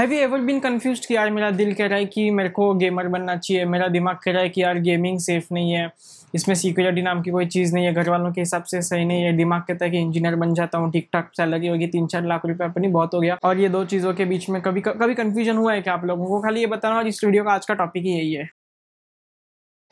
Have you ever been confuse कि यार मेरा दिल कह रहा है कि मेरे को गेमर बनना चाहिए? मेरा दिमाग कह रहा है कि यार गेमिंग सेफ़ नहीं है। इसमें सिक्योरिटी नाम की कोई चीज़ नहीं है। घर वालों के हिसाब से सही नहीं है। दिमाग कहता है कि इंजीनियर बन जाता हूँ ठीक ठाक सैलरी होगी तीन चार लाख रुपये अपनी बहुत हो गया। और ये दो चीज़ों के बीच में कभी कभी कन्फ्यूज़न हुआ है कि आप लोगों को? खाली ये बताना और इस वीडियो का आज का टॉपिक ही यही है।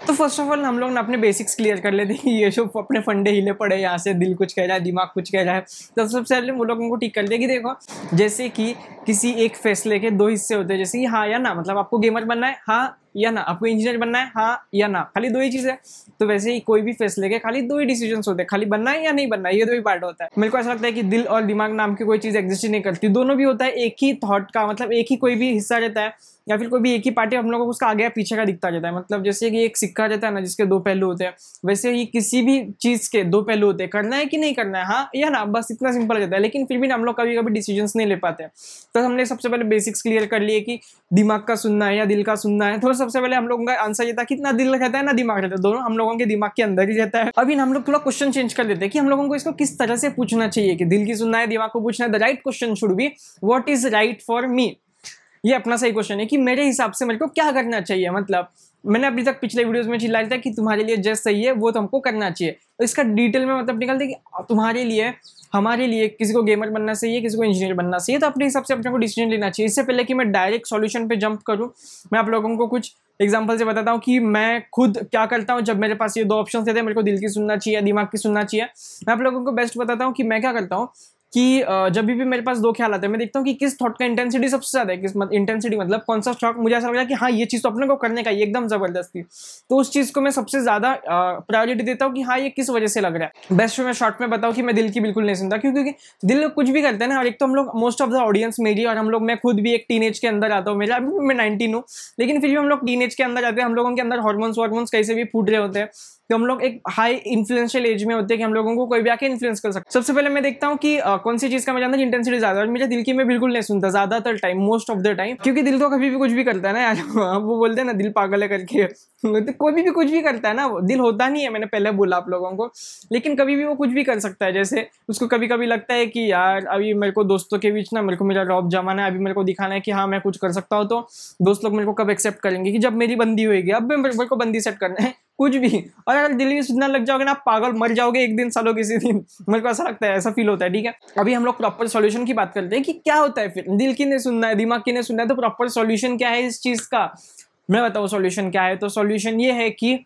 तो फ़र्स्ट ऑफ़ ऑल हम लोग ना अपने बेसिक्स क्लियर कर लेते हैं ये सब अपने फंडे हिले पड़े यहाँ से दिल कुछ कह रहा है, दिमाग कुछ कह रहा है। तो सबसे पहले वो लोग उनको ठीक कर देगी देखो, जैसे कि किसी एक फैसले के दो हिस्से होते हैं, जैसे कि हाँ या ना मतलब आपको गेमर बनना है हाँ या ना, आपको इंजीनियर बनना है हाँ या ना, खाली दो ही चीज़ है। तो वैसे ही कोई भी फैसले के खाली दो ही डिसीज़न होते हैं, खाली बनना है या नहीं बनना है, ये दो ही पार्ट होता है। मेरे को ऐसा लगता है कि दिल और दिमाग नाम की कोई चीज़ एग्जिस्ट ही नहीं करती। दोनों भी होता है, एक ही थॉट का मतलब एक ही कोई भी हिस्सा रहता है, या फिर कोई भी एक ही पार्टी हम लोगों को उसका आगे या पीछे का दिखता रहता है। मतलब जैसे कि एक सिक्का रहता है ना, जिसके दो पहलू होते हैं, वैसे ही किसी भी चीज़ के दो पहलू होते हैं, करना है कि नहीं करना है हाँ या ना, बस इतना सिंपल रहता है। लेकिन फिर भी हम लोग कभी कभी डिसीज़न नहीं ले पाते तो हमने सबसे पहले बेसिक्स क्लियर कर लिए कि दिमाग का सुनना है या दिल का सुनना है तो सबसे पहले हम लोगों का आंसर ये था कि इतना दिल रहता है, ना दिमाग रहता है। दोनों हम लोगों के दिमाग के अंदर ही रहता है। अभी हम लोग थोड़ा क्वेश्चन चेंज कर देते हैं कि हम लोगों को इसको किस तरह से पूछना चाहिए कि दिल की सुनना है, दिमाग को पूछना है। The right question should be what is right for me ये अपना सही क्वेश्चन है कि मेरे हिसाब से मेरे को क्या करना चाहिए? मतलब मैंने अभी तक पिछले वीडियोस में चिल्लाया था कि तुम्हारे लिए जस्ट सही है, वो तो हमको करना चाहिए। तो इसका डिटेल में मतलब निकलते कि तुम्हारे लिए, हमारे लिए किसी को गेमर बनना चाहिए किसी को इंजीनियर बनना चाहिए तो अपने हिसाब से अपने को डिसीज़न लेना चाहिए। इससे पहले कि मैं डायरेक्ट सॉल्यूशन पे जंप करूँ, मैं आप लोगों को कुछ एग्ज़ाम्पल से बताता हूँ कि मैं खुद क्या करता हूँ, जब मेरे पास ये दो ऑप्शन थे, मेरे को दिल की सुनना चाहिए, दिमाग की सुनना चाहिए। मैं आप लोगों को बेस्ट बताता हूँ कि मैं क्या करता हूँ कि जब भी मेरे पास दो ख्याल आते हैं मैं देखता हूँ कि किस थॉट का इंटेंसिटी सबसे ज़्यादा है किस मत, इंटेंसिटी मतलब कौन सा थॉट मुझे ऐसा लग कि हाँ ये चीज़ तो अपने को करने का एकदम ज़बरदस्ती तो उस चीज़ को मैं सबसे ज़्यादा प्रायोरिटी देता हूँ कि हाँ ये किस वजह से लग रहा है। बेस्ट मैं शॉर्ट में बताऊँ कि मैं दिल की बिल्कुल नहीं सुनता क्योंकि दिल कुछ भी करते हैं ना और एक तो हम लोग मोस्ट ऑफ़ द ऑडियंस मेरी और हम लोग मैं खुद भी एक टीन के अंदर आता हूँ मेरा अभी मैं नाइनटीन हूँ लेकिन फिर भी हम लोग टीन के अंदर आते हैं हम लोगों के अंदर हॉर्मोन्स वार्मोन्स कैसे भी फूट रहे होते हैं। तो हम लोग एक हाई इन्फ्लुएंशियल एज में होते हैं कि हम लोगों को कोई भी आके इन्फ्लुएंस कर सकते। सबसे पहले मैं देखता हूँ कि uh, कौन सी चीज़ का मेरे अंदर इंटेंसिटी ज़्यादा है। मेरे दिल की मैं बिल्कुल नहीं सुनता ज़्यादातर time most of the time क्योंकि दिल तो कभी भी कुछ भी करता है ना यार वो बोलते हैं ना दिल पागल है करके। तो कोई भी, कुछ भी करता है ना दिल होता नहीं है मैंने पहले बोला आप लोगों को। लेकिन कभी भी वो कुछ भी कर सकता है जैसे उसको कभी कभी लगता है कि यार अभी मेरे को दोस्तों के बीच ना मेरे को मेरा रॉब जमाना है अभी मेरे को दिखाना है कि हाँ मैं कुछ कर सकता हूँ तो दोस्त लोग मेरे को कब एक्सेप्ट करेंगे कि जब मेरी बंदी होगी अब मेरे को बंदी सेट करना है। कुछ भी। और अगर दिल्ली में सुनना लग जाओगे ना पागल मर जाओगे एक दिन, सालों किसी दिन। मेरे को ऐसा लगता है, ऐसा फील होता है, ठीक है? अभी हम लोग प्रॉपर सोल्यूशन की बात करते हैं कि क्या होता है फिर। दिल की नहीं सुनना है, दिमाग की नहीं सुनना है तो प्रॉपर सोल्यूशन क्या है इस चीज़ का? मैं बताऊँ सोल्यूशन क्या है? तो सोल्यूशन ये है कि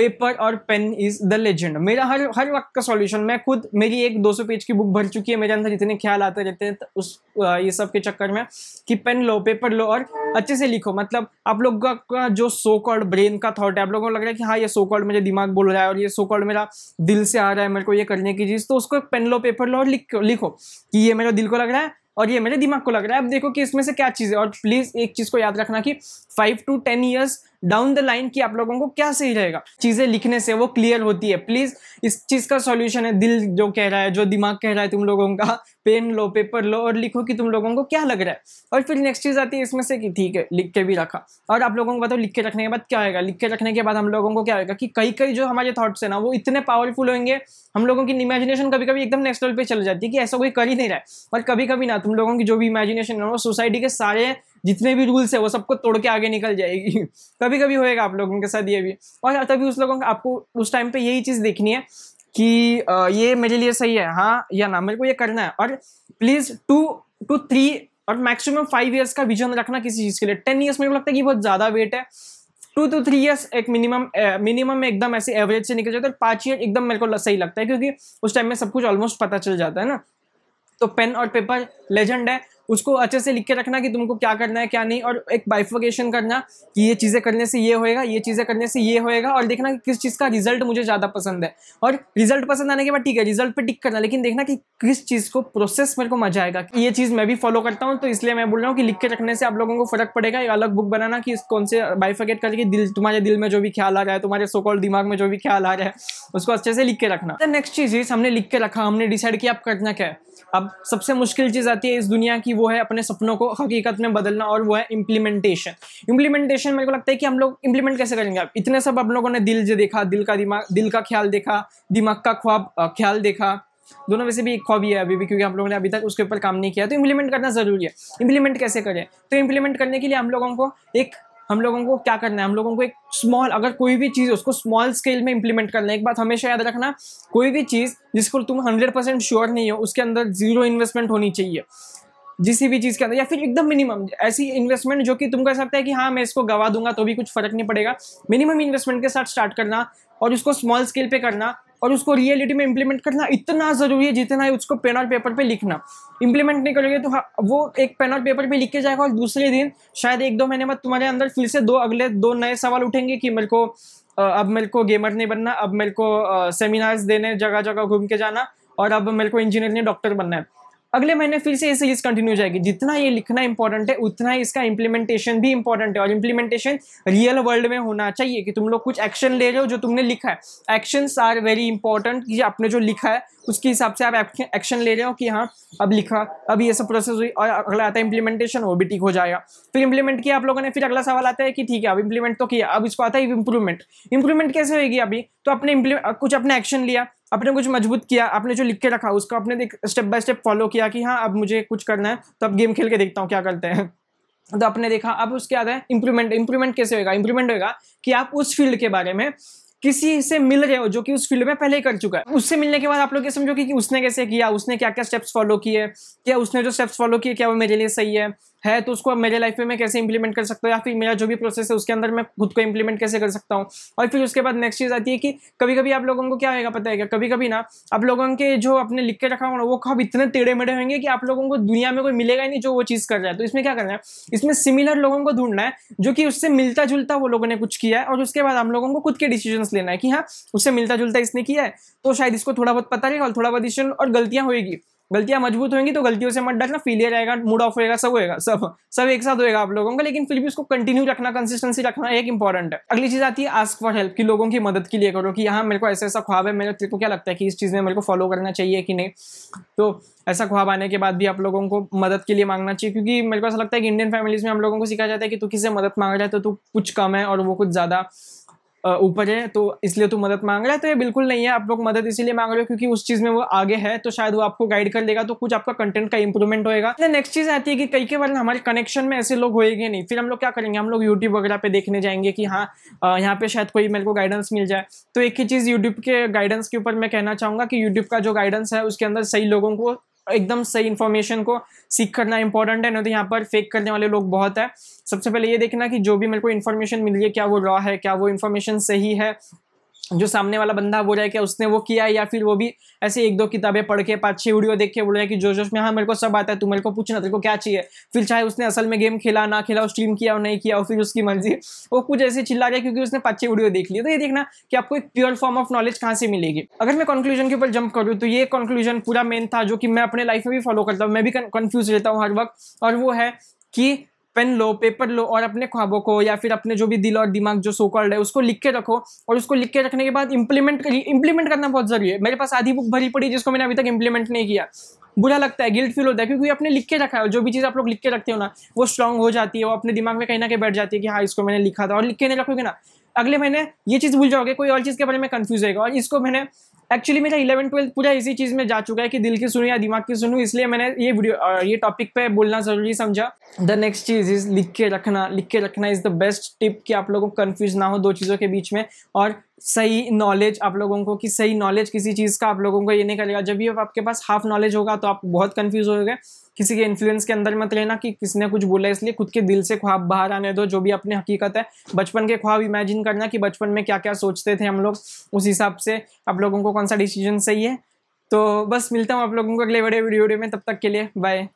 पेपर और पेन इज़ द लेजेंड मेरा हर हर वक्त का सॉल्यूशन मैं खुद, मेरी एक 200 पेज की बुक भर चुकी है, मेरे अंदर इतने ख्याल आते रहते हैं उस ये सब के चक्कर में कि पेन लो पेपर लो और अच्छे से लिखो। मतलब आप लोग का जो सो कॉल्ड ब्रेन का थॉट है, आप लोगों को लग रहा है कि हाँ ये सो कॉल्ड मेरे दिमाग बोल रहा है और ये सो कॉल्ड मेरा दिल से आ रहा है, मेरे को ये करने की चीज़ तो उसको पेन लो पेपर लो और लिखो लिखो कि ये मेरे दिल को लग रहा है और ये मेरे दिमाग को लग रहा है। अब देखो कि इसमें से क्या चीज़ है और प्लीज़ एक चीज़ को याद रखना कि five to ten years down the line कि आप लोगों को क्या सही रहेगा। चीज़ें लिखने से वो क्लियर होती है। प्लीज़, इस चीज़ का सॉल्यूशन है। दिल जो कह रहा है, जो दिमाग कह रहा है तुम लोगों का, पेन लो, पेपर लो और लिखो कि तुम लोगों को क्या लग रहा है। और फिर नेक्स्ट चीज़ आती है इसमें से कि ठीक है, लिख के भी रखा। और आप लोगों को बताओ लिख के रखने के बाद क्या होगा लिख के रखने के बाद हम लोगों को क्या होगा कि कई कई जो हमारे थॉट्स है ना, वो इतने पावरफुल होंगे, हम लोगों की इमेजिनेशन कभी कभी एकदम नेक्स्ट लेवल पे चल जाती है कि ऐसा कोई कर ही नहीं रहा है। और कभी कभी ना, तुम लोगों की जो भी इमेजिनेशन है वो सोसाइटी के सारे जितने भी रूल्स है, वो सबको तोड़ के आगे निकल जाएगी। कभी कभी होएगा आप लोगों के साथ ये भी। और तभी उस लोगों को, आपको उस टाइम पे यही चीज़ देखनी है कि ये मेरे लिए सही है हाँ या ना, मेरे को ये करना है। और प्लीज़ टू टू थ्री और मैक्सिमम फाइव ईयर्स का विजन रखना किसी चीज़ के लिए। टेन ईयर्स मेरे को लगता है कि बहुत ज़्यादा वेट है। टू टू थ्री ईयर्स एक मिनिमम मिनिमम में एकदम ऐसे एवरेज से निकल जाता है पाँच ईयर एकदम मेरे को सही लगता है। क्योंकि उस टाइम में सब कुछ ऑलमोस्ट पता चल जाता है ना। तो पेन और पेपर लेजेंड है। उसको अच्छे से लिख के रखना कि तुमको क्या करना है, क्या नहीं, और एक बाइफोकेशन करना कि ये चीज़ें करने से ये होएगा, ये चीज़ें करने से ये होएगा, और देखना कि किस चीज़ का रिज़ल्ट मुझे ज़्यादा पसंद है। और रिज़ल्ट पसंद आने के बाद ठीक है रिज़ल्ट पे टिक करना, लेकिन देखना कि किस चीज़ को प्रोसेस मेरे को मज़ा आएगा। ये चीज़ मैं भी फॉलो करता हूँ तो इसलिए मैं बोल रहा हूँ कि लिख के रखने से आप लोगों को फ़र्क पड़ेगा, एक अलग बुक बनाना कि कौन से बाइफिकेट करके दिल, तुम्हारे दिल में जो भी ख्याल आ रहा है, तुम्हारे सोकॉल दिमाग में जो भी ख्याल आ रहा है, उसको अच्छे से लिख के रखना। नेक्स्ट चीज़ हमने लिख के रखा, हमने डिसाइड किया आप करना क्या है। अब सबसे मुश्किल चीज़ आती है इस दुनिया की वो है अपने सपनों को हकीकत में बदलना और वो है इम्प्लीमेंटेशन इम्प्लीमेंटेशन मेरे को लगता है कि हम लोग इम्प्लीमेंट कैसे करेंगे? आप इतने सब आप लोगों ने दिल जो देखा, दिल का दिमाग, दिल का ख्याल देखा, दिमाग का ख्वाब ख्याल देखा। दोनों वैसे भी एक हॉबी है अभी भी, क्योंकि हम लोगों ने अभी तक उसके ऊपर काम नहीं किया। तो इम्प्लीमेंट करना ज़रूरी है। इम्प्लीमेंट कैसे करें? तो इम्प्लीमेंट करने के लिए हम लोगों को एक, हम लोगों को क्या करना है? हम लोगों को एक स्मॉल अगर कोई भी चीज़ उसको स्मॉल स्केल में इंप्लीमेंट करना है, एक बात हमेशा याद रखना, कोई भी चीज़ जिसको तुम हंड्रेड परसेंट श्योर नहीं हो, उसके अंदर ज़ीरो इन्वेस्टमेंट होनी चाहिए। जिस भी चीज़ के अंदर या फिर एकदम मिनिमम ऐसी इन्वेस्टमेंट जो कि तुम कह सकते हैं कि हाँ मैं इसको गवा दूँगा तो भी कुछ फ़र्क नहीं पड़ेगा। मिनिमम इन्वेस्टमेंट के साथ स्टार्ट करना और उसको स्मॉल स्केल पे करना और उसको रियलिटी में इंप्लीमेंट करना इतना ज़रूरी है जितना है उसको पेन और पेपर पे लिखना। इंप्लीमेंट नहीं करोगे तो हाँ, वो एक पेन और पेपर पे लिख के जाएगा और दूसरे दिन शायद एक दो महीने बाद तुम्हारे अंदर फिर से दो अगले दो नए सवाल उठेंगे कि मेरे को अब मेरे को गेमर नहीं बनना अब मेरे को सेमिनार्स देने जगह जगह घूम के जाना और अब मेरे को इंजीनियर नहीं डॉक्टर बनना है। अगले महीने फिर से ये सीरीज़ कंटिन्यू जाएगी। जितना ये लिखना इंपॉर्टेंट है, उतना ही इसका इंप्लीमेंटेशन भी इंपॉर्टेंट है। और इंप्लीमेंटेशन रियल वर्ल्ड में होना चाहिए कि तुम लोग कुछ एक्शन ले रहे हो जो तुमने लिखा है। एक्शन आर वेरी इंपॉर्टेंट कि आपने जो लिखा है, उसके हिसाब से आप एक्शन ले रहे हो कि हाँ अब लिखा, अब ये सब प्रोसेस हुई और अगला आता है इंप्लीमेंटेशन वो भी ठीक हो जाएगा। फिर इंप्लीमेंट किया आप लोगों ने, फिर अगला सवाल आता है कि ठीक है, अब इंप्लीमेंट तो किया, अब इसको आता है इंप्रूवमेंट इंप्रूवमेंट कैसे होगी अभी? तो अपने कुछ अपने एक्शन लिया आपने कुछ मज़बूत किया आपने जो लिख के रखा उसको आपने स्टेप बाय स्टेप फॉलो किया कि हाँ अब मुझे कुछ करना है तो अब गेम खेल के देखता हूँ क्या करते हैं। तो आपने देखा अब उसके बाद है इंप्रूवमेंट इंप्रूवमेंट कैसे होगा इंप्रूवमेंट होगा कि आप उस फ़ील्ड के बारे में किसी से मिल रहे हो जो कि उस फ़ील्ड में पहले ही कर चुका है। उससे मिलने के बाद आप लोग ये समझो कि, कि उसने कैसे किया उसने क्या क्या स्टेप्स फॉलो किए क्या उसने जो स्टेप्स फॉलो किए क्या वो मेरे लिए सही है? है तो उसको मेरे लाइफ में मैं कैसे इंप्लीमेंट कर सकता हूँ? या फिर मेरा जो भी प्रोसेस है, उसके अंदर मैं खुद को इंप्लीमेंट कैसे कर सकता हूँ? और फिर उसके बाद नेक्स्ट चीज़ आती है कि कभी कभी आप लोगों को क्या होगा पता है क्या? कभी कभी ना, आप लोगों के जो अपने लिख के रखा हो वो कब इतने टेढ़े मेढ़े होंगे कि आप लोगों को दुनिया में कोई मिलेगा ही नहीं जो वो चीज़ कर रहा है। तो इसमें क्या करना है? इसमें सिमिलर लोगों को ढूंढना है, जो कि उससे मिलता जुलता वो लोगों ने कुछ किया है, और उसके बाद हम लोगों को खुद के डिसीज़न लेना है कि हाँ उससे मिलता जुलता इसने किया है तो शायद इसको थोड़ा बहुत पता रहेगा और थोड़ा बहुत डिसीज़न और गलतियाँ होगी गलतियाँ मज़बूत होंगी तो गलतियों से मत डरना फेलियर आएगा मूड ऑफ़ होएगा, सब होएगा, सब सब एक साथ होएगा आप लोगों का, लेकिन फिर भी उसको कंटिन्यू रखना कंसिस्टेंसी रखना एक इंपॉर्टेंट है। अगली चीज़ आती है आस्क फॉर हेल्प की लोगों की मदद के लिए करो, कि यहाँ मेरे को ऐसा ऐसा ख्वाब है, मेरे तेरे को क्या लगता है कि इस चीज़ में मेरे को फॉलो करना चाहिए कि नहीं? तो ऐसा ख्वाब आने के बाद भी आप लोगों को मदद के लिए मांगना चाहिए, क्योंकि मेरे को ऐसा लगता है कि इंडियन फैमिलीज़ में हम लोगों को सिखाया जाता है कि तू किसी मदद मांग रहा है तो तू कुछ कम है और वो कुछ ज़्यादा ऊपर है तो इसलिए तू मदद मांग रहा है? तो ये बिल्कुल नहीं है, आप लोग मदद इसीलिए मांग रहे हो क्योंकि उस चीज़ में वो आगे है तो शायद वो आपको गाइड कर देगा तो कुछ आपका कंटेंट का इंप्रूवमेंट होएगा। नेक्स्ट चीज़ आती है कि कई के बार हमारे कनेक्शन में ऐसे लोग होएँगे नहीं। फिर हम लोग क्या करेंगे? हम लोग यूट्यूब वगैरह पे देखने जाएँगे कि हाँ यहाँ पे शायद कोई मेरे को गाइडेंस मिल जाए। तो एक ही चीज़ यूट्यूब के गाइडेंस के ऊपर मैं कहना चाहूँगा कि यूट्यूब का जो गाइडेंस है, उसके अंदर सही लोगों को एकदम सही इन्फॉर्मेशन को सीख करना इंपॉर्टेंट है, नहीं तो यहाँ पर फेक करने वाले लोग बहुत है। सबसे पहले ये देखना कि जो भी मेरे को इन्फॉर्मेशन मिल है, क्या वो रॉ है, क्या वो इन्फॉर्मेशन सही है जो सामने वाला बंदा बोल रहा है क्या उसने वो किया है या फिर वो भी ऐसे एक दो किताबें पढ़ के, पाँच छह वीडियो देख के बोल रहा है कि जो जोश में हाँ मेरे को सब आता है, तू मेरे को पूछना, तेरे को क्या चाहिए? फिर चाहे उसने असल में गेम खेला, ना खेला स्ट्रीम किया और नहीं किया और फिर उसकी मर्ज़ी। वो कुछ ऐसे चिल्ला गया क्योंकि उसने पाँच छह वीडियो देख लिया तो ये देखना कि आपको एक प्योर फॉर्म ऑफ़ नॉलेज कहाँ से मिलेगी। अगर मैं कंक्लूजन के ऊपर जंप करूँ तो ये कंक्लूजन पूरा मेन था, जो कि मैं अपने लाइफ में भी फॉलो करता हूँ। मैं भी कन्फ्यूज़ रहता हूँ हर वक्त। और वो है कि पेन लो, पेपर लो और अपने ख्वाबों को या फिर अपने जो भी दिल और दिमाग जो सोकॉल्ड है, उसको लिख के रखो और उसको लिख के रखने के बाद इंप्लीमेंट इंप्लीमेंट करना बहुत ज़रूरी है। मेरे पास आधी बुक भरी पड़ी जिसको मैंने अभी तक इंप्लीमेंट नहीं किया। बुरा लगता है गिल्ट फील होता है, क्योंकि अपने लिख के रखा है जो भी चीज़ आप लोग लिख के रखते हो ना, वो स्ट्रांग हो जाती है, वो अपने दिमाग में कहीं ना कहीं बैठ जाती है कि हाँ इसको मैंने लिखा था और लिख के नहीं रखोगे ना। अगले महीने ये चीज़ भूल जाओगे, कोई और चीज़ के बारे में कन्फ्यूज़ होगा और इसको मैंने एक्चुअली मेरा इलेवन ट्वेल्थ पूरा इसी चीज़ में जा चुका है कि दिल की सुनू या दिमाग की सुनू, इसलिए मैंने ये वीडियो ये टॉपिक पे बोलना ज़रूरी समझा। द नेक्स्ट चीज़ इज़ लिख के रखना, लिख के रखना इज़ द बेस्ट टिप कि आप लोगों को कन्फ्यूज़ ना हो दो चीज़ों के बीच में। और सही नॉलेज आप लोगों को कि सही नॉलेज किसी चीज़ का आप लोगों को ये नहीं करेगा। जब भी आपके पास हाफ़ नॉलेज होगा तो आप बहुत कन्फ्यूज़ हो गए किसी के इन्फ्लुएंस के अंदर मत लेना कि किसने कुछ बोला इसलिए खुद के दिल से ख्वाब बाहर आने दो, जो भी अपने हकीकत है। बचपन के ख्वाब इमेजिन करना कि बचपन में क्या क्या सोचते थे हम लोग। उस हिसाब से आप लोगों को कौन सा डिसीज़न सही है। तो बस मिलता हूँ आप लोगों को अगले बड़े वीडियो में। तब तक के लिए बाय